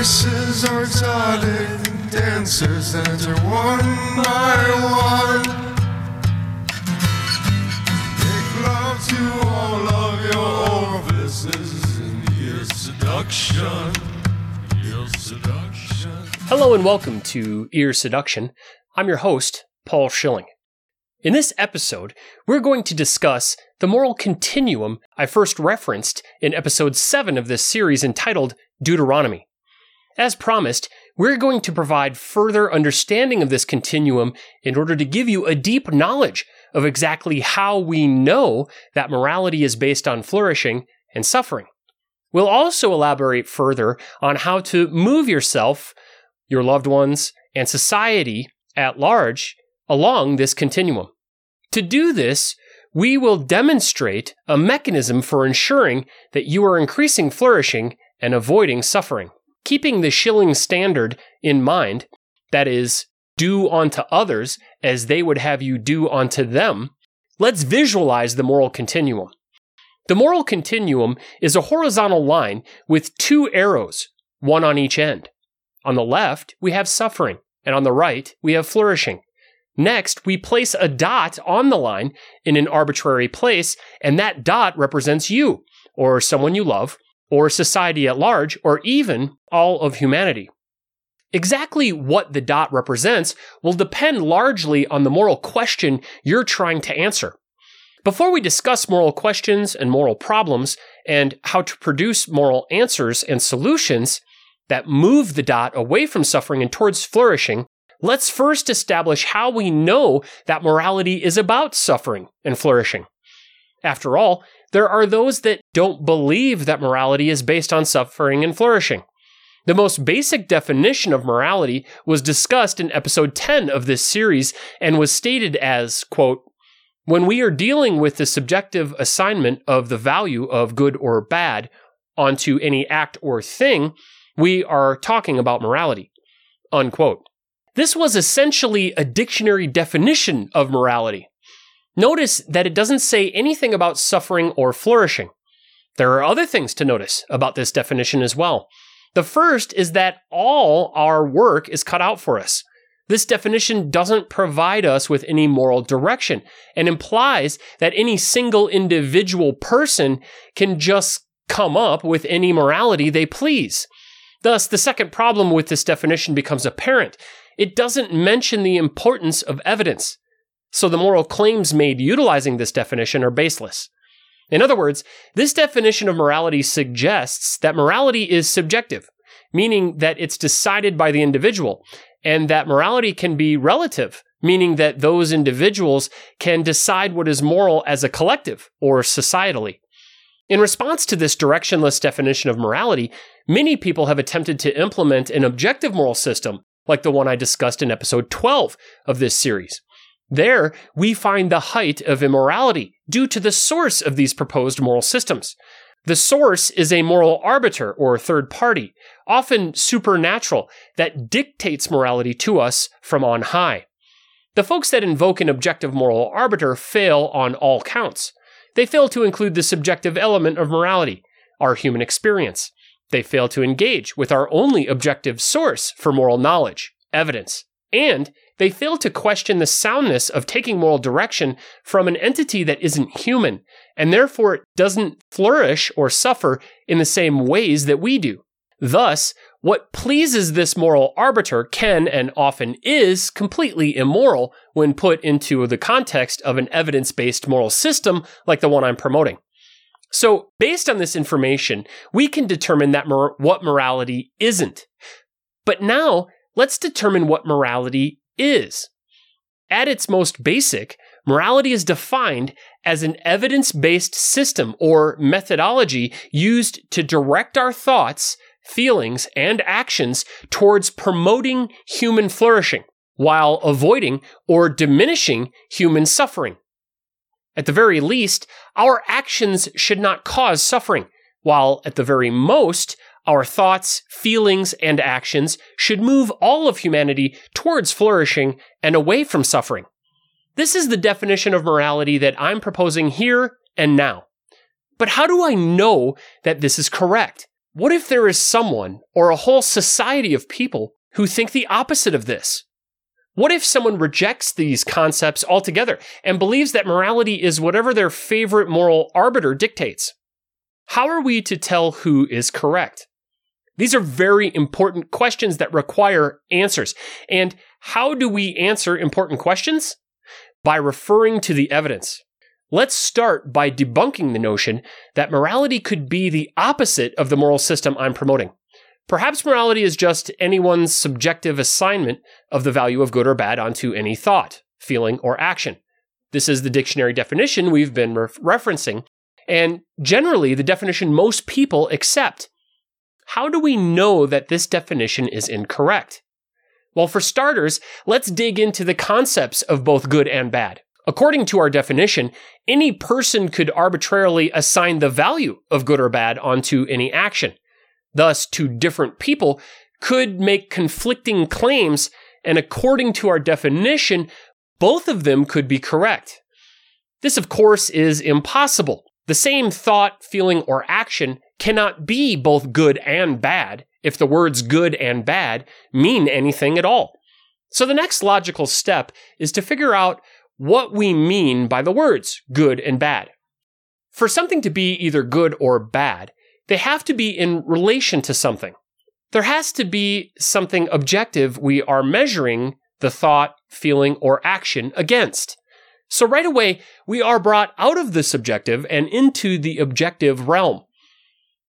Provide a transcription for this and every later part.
Are exotic dancers enter one by one. Make love to all of your orifices in your seduction. Your seduction. Hello and welcome to Ear Seduction. I'm your host, Paul Schilling. In this episode, we're going to discuss the moral continuum I first referenced in episode 7 of this series entitled Deuteronomy. As promised, we're going to provide further understanding of this continuum in order to give you a deep knowledge of exactly how we know that morality is based on flourishing and suffering. We'll also elaborate further on how to move yourself, your loved ones, and society at large along this continuum. To do this, we will demonstrate a mechanism for ensuring that you are increasing flourishing and avoiding suffering. Keeping the Schilling standard in mind, that is, do unto others as they would have you do unto them, let's visualize the moral continuum. The moral continuum is a horizontal line with two arrows, one on each end. On the left, we have suffering, and on the right, we have flourishing. Next, we place a dot on the line in an arbitrary place, and that dot represents you, or someone you love, or society at large, or even all of humanity. Exactly what the dot represents will depend largely on the moral question you're trying to answer. Before we discuss moral questions and moral problems and how to produce moral answers and solutions that move the dot away from suffering and towards flourishing, let's first establish how we know that morality is about suffering and flourishing. After all, there are those that don't believe that morality is based on suffering and flourishing. The most basic definition of morality was discussed in episode 10 of this series and was stated as, quote, when we are dealing with the subjective assignment of the value of good or bad onto any act or thing, we are talking about morality. Unquote. This was essentially a dictionary definition of morality. Notice that it doesn't say anything about suffering or flourishing. There are other things to notice about this definition as well. The first is that all our work is cut out for us. This definition doesn't provide us with any moral direction and implies that any single individual person can just come up with any morality they please. Thus, the second problem with this definition becomes apparent. It doesn't mention the importance of evidence. So the moral claims made utilizing this definition are baseless. In other words, this definition of morality suggests that morality is subjective, meaning that it's decided by the individual, and that morality can be relative, meaning that those individuals can decide what is moral as a collective or societally. In response to this directionless definition of morality, many people have attempted to implement an objective moral system, like the one I discussed in episode 12 of this series. There, we find the height of immorality due to the source of these proposed moral systems. The source is a moral arbiter or third party, often supernatural, that dictates morality to us from on high. The folks that invoke an objective moral arbiter fail on all counts. They fail to include the subjective element of morality, our human experience. They fail to engage with our only objective source for moral knowledge, evidence. And they fail to question the soundness of taking moral direction from an entity that isn't human, and therefore doesn't flourish or suffer in the same ways that we do. Thus, what pleases this moral arbiter can and often is completely immoral when put into the context of an evidence based moral system like the one I'm promoting. So, based on this information, we can determine that mor- what morality isn't. But now, let's determine what morality is. At its most basic, morality is defined as an evidence based system or methodology used to direct our thoughts, feelings, and actions towards promoting human flourishing while avoiding or diminishing human suffering. At the very least, our actions should not cause suffering, while at the very most, our thoughts, feelings, and actions should move all of humanity towards flourishing and away from suffering. This is the definition of morality that I'm proposing here and now. But how do I know that this is correct? What if there is someone or a whole society of people who think the opposite of this? What if someone rejects these concepts altogether and believes that morality is whatever their favorite moral arbiter dictates? How are we to tell who is correct? These are very important questions that require answers. And how do we answer important questions? By referring to the evidence. Let's start by debunking the notion that morality could be the opposite of the moral system I'm promoting. Perhaps morality is just anyone's subjective assignment of the value of good or bad onto any thought, feeling, or action. This is the dictionary definition we've been re- referencing, and generally the definition most people accept. How do we know that this definition is incorrect? Well, for starters, let's dig into the concepts of both good and bad. According to our definition, any person could arbitrarily assign the value of good or bad onto any action. Thus, two different people could make conflicting claims, and according to our definition, both of them could be correct. This, of course, is impossible. The same thought, feeling, or action cannot be both good and bad if the words good and bad mean anything at all. So the next logical step is to figure out what we mean by the words good and bad. For something to be either good or bad, they have to be in relation to something. There has to be something objective we are measuring the thought, feeling, or action against. So right away, we are brought out of the subjective and into the objective realm.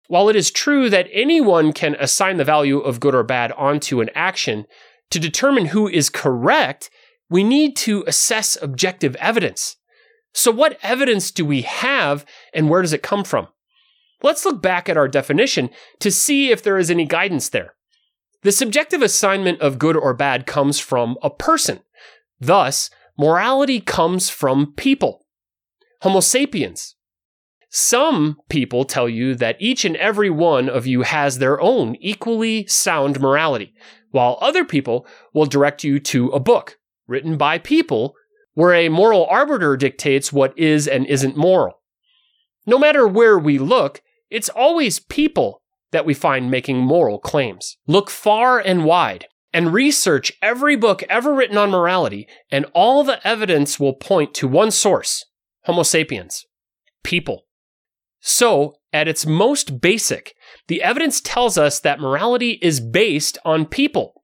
While it is true that anyone can assign the value of good or bad onto an action, to determine who is correct, we need to assess objective evidence. So, what evidence do we have and where does it come from? Let's look back at our definition to see if there is any guidance there. The subjective assignment of good or bad comes from a person. Thus, morality comes from people. Homo sapiens, some people tell you that each and every one of you has their own equally sound morality, while other people will direct you to a book written by people where a moral arbiter dictates what is and isn't moral. No matter where we look, it's always people that we find making moral claims. Look far and wide and research every book ever written on morality, and all the evidence will point to one source Homo sapiens, people. So, at its most basic, the evidence tells us that morality is based on people.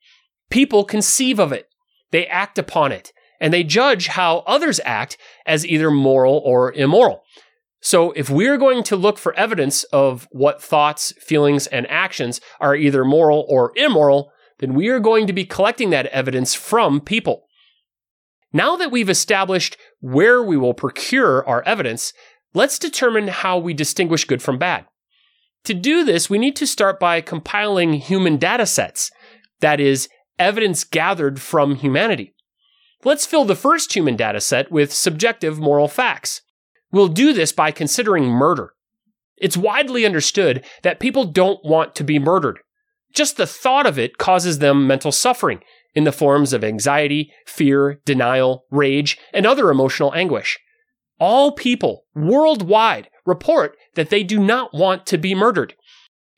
People conceive of it, they act upon it, and they judge how others act as either moral or immoral. So, if we're going to look for evidence of what thoughts, feelings, and actions are either moral or immoral, then we are going to be collecting that evidence from people. Now that we've established where we will procure our evidence, Let's determine how we distinguish good from bad. To do this, we need to start by compiling human data sets, that is, evidence gathered from humanity. Let's fill the first human data set with subjective moral facts. We'll do this by considering murder. It's widely understood that people don't want to be murdered. Just the thought of it causes them mental suffering in the forms of anxiety, fear, denial, rage, and other emotional anguish all people worldwide report that they do not want to be murdered.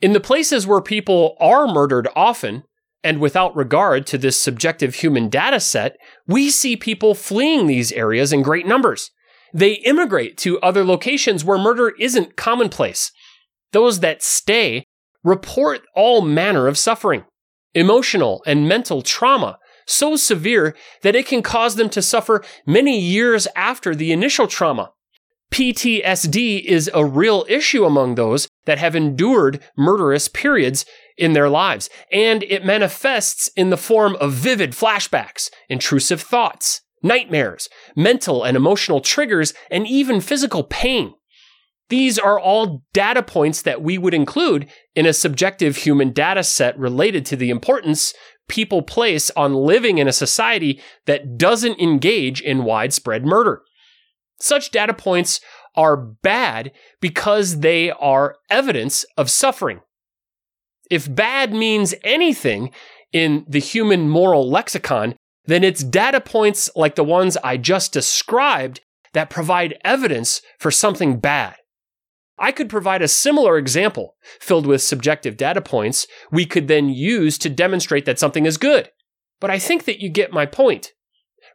In the places where people are murdered often, and without regard to this subjective human data set, we see people fleeing these areas in great numbers. They immigrate to other locations where murder isn't commonplace. Those that stay report all manner of suffering, emotional and mental trauma, so severe that it can cause them to suffer many years after the initial trauma. PTSD is a real issue among those that have endured murderous periods in their lives, and it manifests in the form of vivid flashbacks, intrusive thoughts, nightmares, mental and emotional triggers, and even physical pain. These are all data points that we would include in a subjective human data set related to the importance people place on living in a society that doesn't engage in widespread murder. Such data points are bad because they are evidence of suffering. If bad means anything in the human moral lexicon, then it's data points like the ones I just described that provide evidence for something bad. I could provide a similar example filled with subjective data points we could then use to demonstrate that something is good. But I think that you get my point.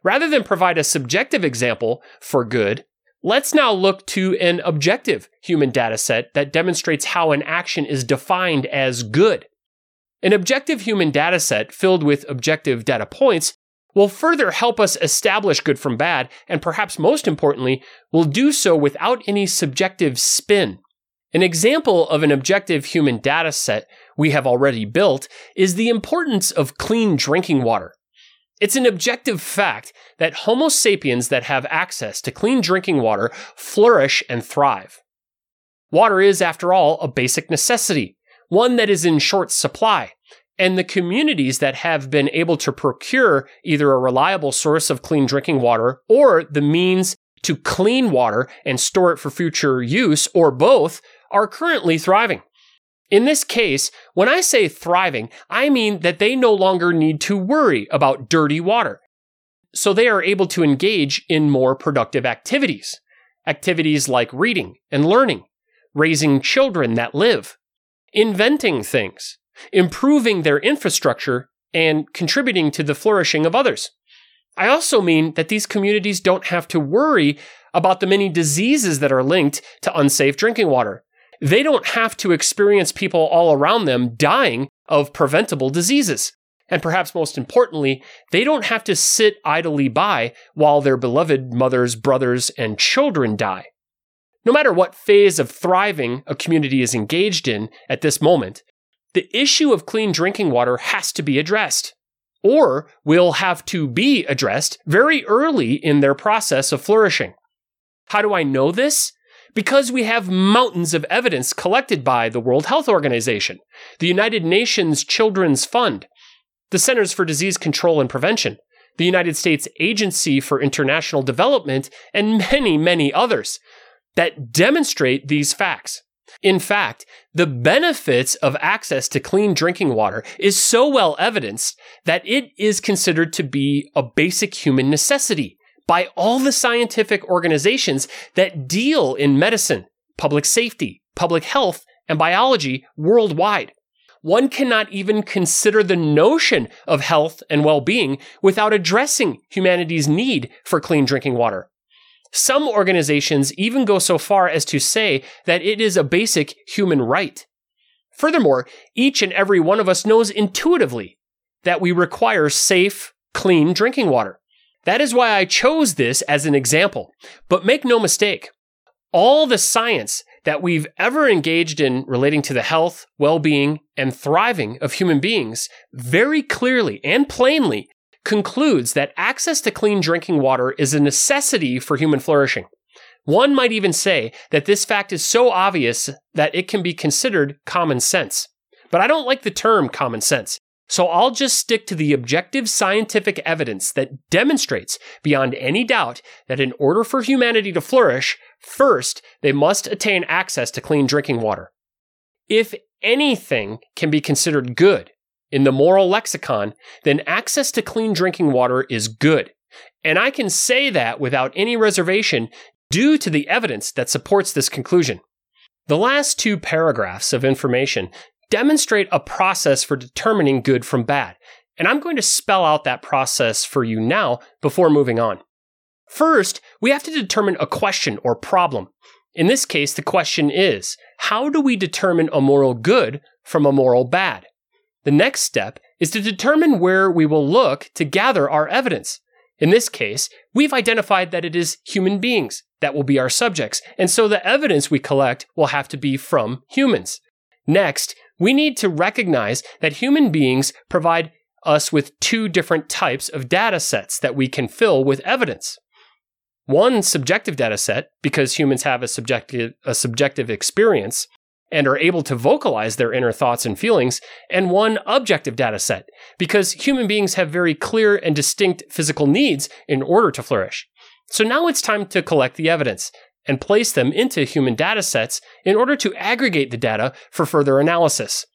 Rather than provide a subjective example for good, let's now look to an objective human data set that demonstrates how an action is defined as good. An objective human data set filled with objective data points will further help us establish good from bad, and perhaps most importantly, will do so without any subjective spin. An example of an objective human data set we have already built is the importance of clean drinking water. It's an objective fact that Homo sapiens that have access to clean drinking water flourish and thrive. Water is, after all, a basic necessity, one that is in short supply, and the communities that have been able to procure either a reliable source of clean drinking water or the means to clean water and store it for future use, or both, are currently thriving. In this case, when I say thriving, I mean that they no longer need to worry about dirty water. So they are able to engage in more productive activities. Activities like reading and learning, raising children that live, inventing things, improving their infrastructure, and contributing to the flourishing of others. I also mean that these communities don't have to worry about the many diseases that are linked to unsafe drinking water. They don't have to experience people all around them dying of preventable diseases. And perhaps most importantly, they don't have to sit idly by while their beloved mothers, brothers, and children die. No matter what phase of thriving a community is engaged in at this moment, the issue of clean drinking water has to be addressed, or will have to be addressed very early in their process of flourishing. How do I know this? Because we have mountains of evidence collected by the World Health Organization, the United Nations Children's Fund, the Centers for Disease Control and Prevention, the United States Agency for International Development, and many, many others that demonstrate these facts. In fact, the benefits of access to clean drinking water is so well evidenced that it is considered to be a basic human necessity by all the scientific organizations that deal in medicine, public safety, public health, and biology worldwide. One cannot even consider the notion of health and well being without addressing humanity's need for clean drinking water. Some organizations even go so far as to say that it is a basic human right. Furthermore, each and every one of us knows intuitively that we require safe, clean drinking water. That is why I chose this as an example. But make no mistake, all the science that we've ever engaged in relating to the health, well being, and thriving of human beings very clearly and plainly concludes that access to clean drinking water is a necessity for human flourishing. One might even say that this fact is so obvious that it can be considered common sense. But I don't like the term common sense. So I'll just stick to the objective scientific evidence that demonstrates beyond any doubt that in order for humanity to flourish, first, they must attain access to clean drinking water. If anything can be considered good, in the moral lexicon, then access to clean drinking water is good. And I can say that without any reservation due to the evidence that supports this conclusion. The last two paragraphs of information demonstrate a process for determining good from bad, and I'm going to spell out that process for you now before moving on. First, we have to determine a question or problem. In this case, the question is how do we determine a moral good from a moral bad? The next step is to determine where we will look to gather our evidence. In this case, we've identified that it is human beings that will be our subjects, and so the evidence we collect will have to be from humans. Next, we need to recognize that human beings provide us with two different types of data sets that we can fill with evidence. One subjective data set, because humans have a subjective, a subjective experience, and are able to vocalize their inner thoughts and feelings, and one objective data set, because human beings have very clear and distinct physical needs in order to flourish. So now it's time to collect the evidence and place them into human data sets in order to aggregate the data for further analysis.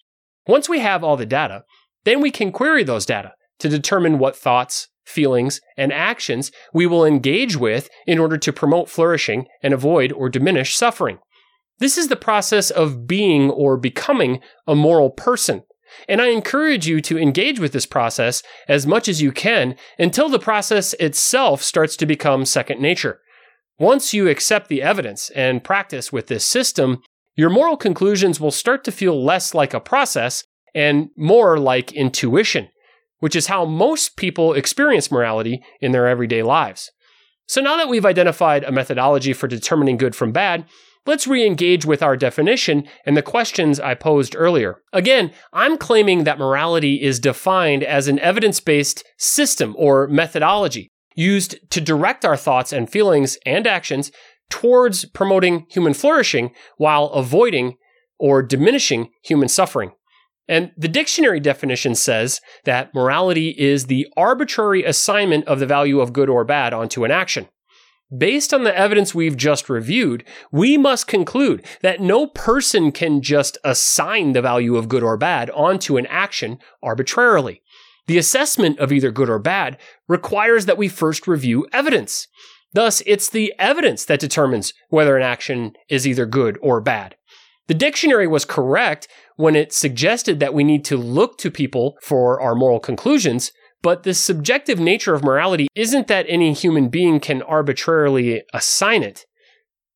Once we have all the data, then we can query those data to determine what thoughts, feelings, and actions we will engage with in order to promote flourishing and avoid or diminish suffering. This is the process of being or becoming a moral person. And I encourage you to engage with this process as much as you can until the process itself starts to become second nature. Once you accept the evidence and practice with this system, your moral conclusions will start to feel less like a process and more like intuition, which is how most people experience morality in their everyday lives. So now that we've identified a methodology for determining good from bad, let's re engage with our definition and the questions I posed earlier. Again, I'm claiming that morality is defined as an evidence based system or methodology used to direct our thoughts and feelings and actions towards promoting human flourishing while avoiding or diminishing human suffering. And the dictionary definition says that morality is the arbitrary assignment of the value of good or bad onto an action. Based on the evidence we've just reviewed, we must conclude that no person can just assign the value of good or bad onto an action arbitrarily. The assessment of either good or bad requires that we first review evidence. Thus, it's the evidence that determines whether an action is either good or bad. The dictionary was correct when it suggested that we need to look to people for our moral conclusions, but the subjective nature of morality isn't that any human being can arbitrarily assign it.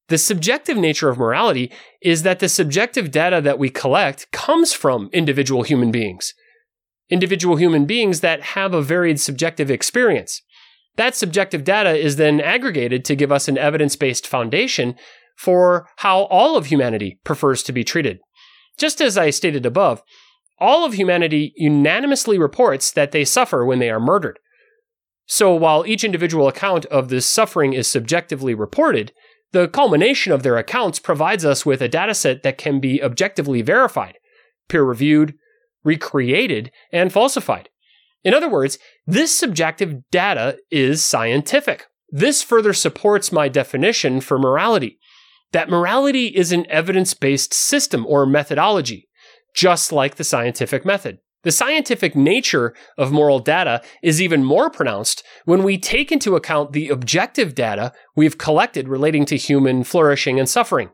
The subjective nature of morality is that the subjective data that we collect comes from individual human beings. Individual human beings that have a varied subjective experience. That subjective data is then aggregated to give us an evidence based foundation for how all of humanity prefers to be treated. Just as I stated above, all of humanity unanimously reports that they suffer when they are murdered. So while each individual account of this suffering is subjectively reported, the culmination of their accounts provides us with a dataset that can be objectively verified, peer reviewed, recreated, and falsified. In other words, this subjective data is scientific. This further supports my definition for morality that morality is an evidence based system or methodology, just like the scientific method. The scientific nature of moral data is even more pronounced when we take into account the objective data we've collected relating to human flourishing and suffering.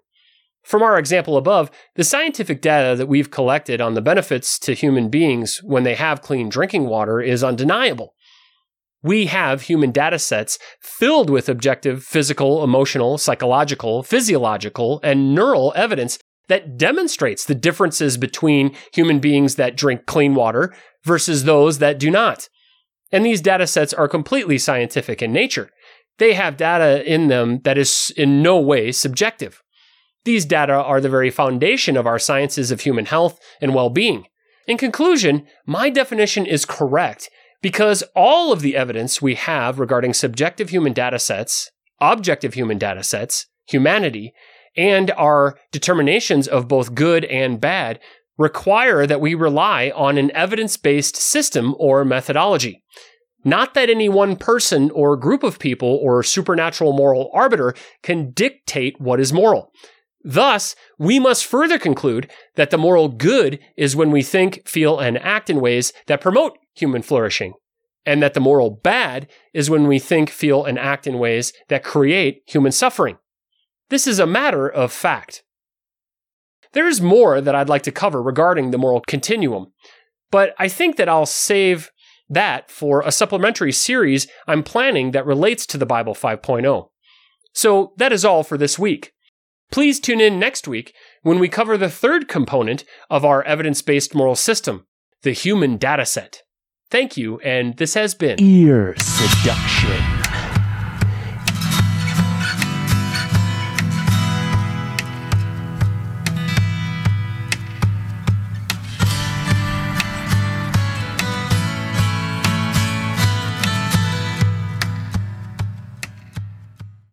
From our example above, the scientific data that we've collected on the benefits to human beings when they have clean drinking water is undeniable. We have human data sets filled with objective physical, emotional, psychological, physiological, and neural evidence that demonstrates the differences between human beings that drink clean water versus those that do not. And these data sets are completely scientific in nature. They have data in them that is in no way subjective. These data are the very foundation of our sciences of human health and well being. In conclusion, my definition is correct because all of the evidence we have regarding subjective human data sets, objective human data sets, humanity, and our determinations of both good and bad require that we rely on an evidence based system or methodology. Not that any one person or group of people or supernatural moral arbiter can dictate what is moral. Thus, we must further conclude that the moral good is when we think, feel, and act in ways that promote human flourishing, and that the moral bad is when we think, feel, and act in ways that create human suffering. This is a matter of fact. There is more that I'd like to cover regarding the moral continuum, but I think that I'll save that for a supplementary series I'm planning that relates to the Bible 5.0. So that is all for this week. Please tune in next week when we cover the third component of our evidence based moral system the human dataset. Thank you, and this has been Ear Seduction.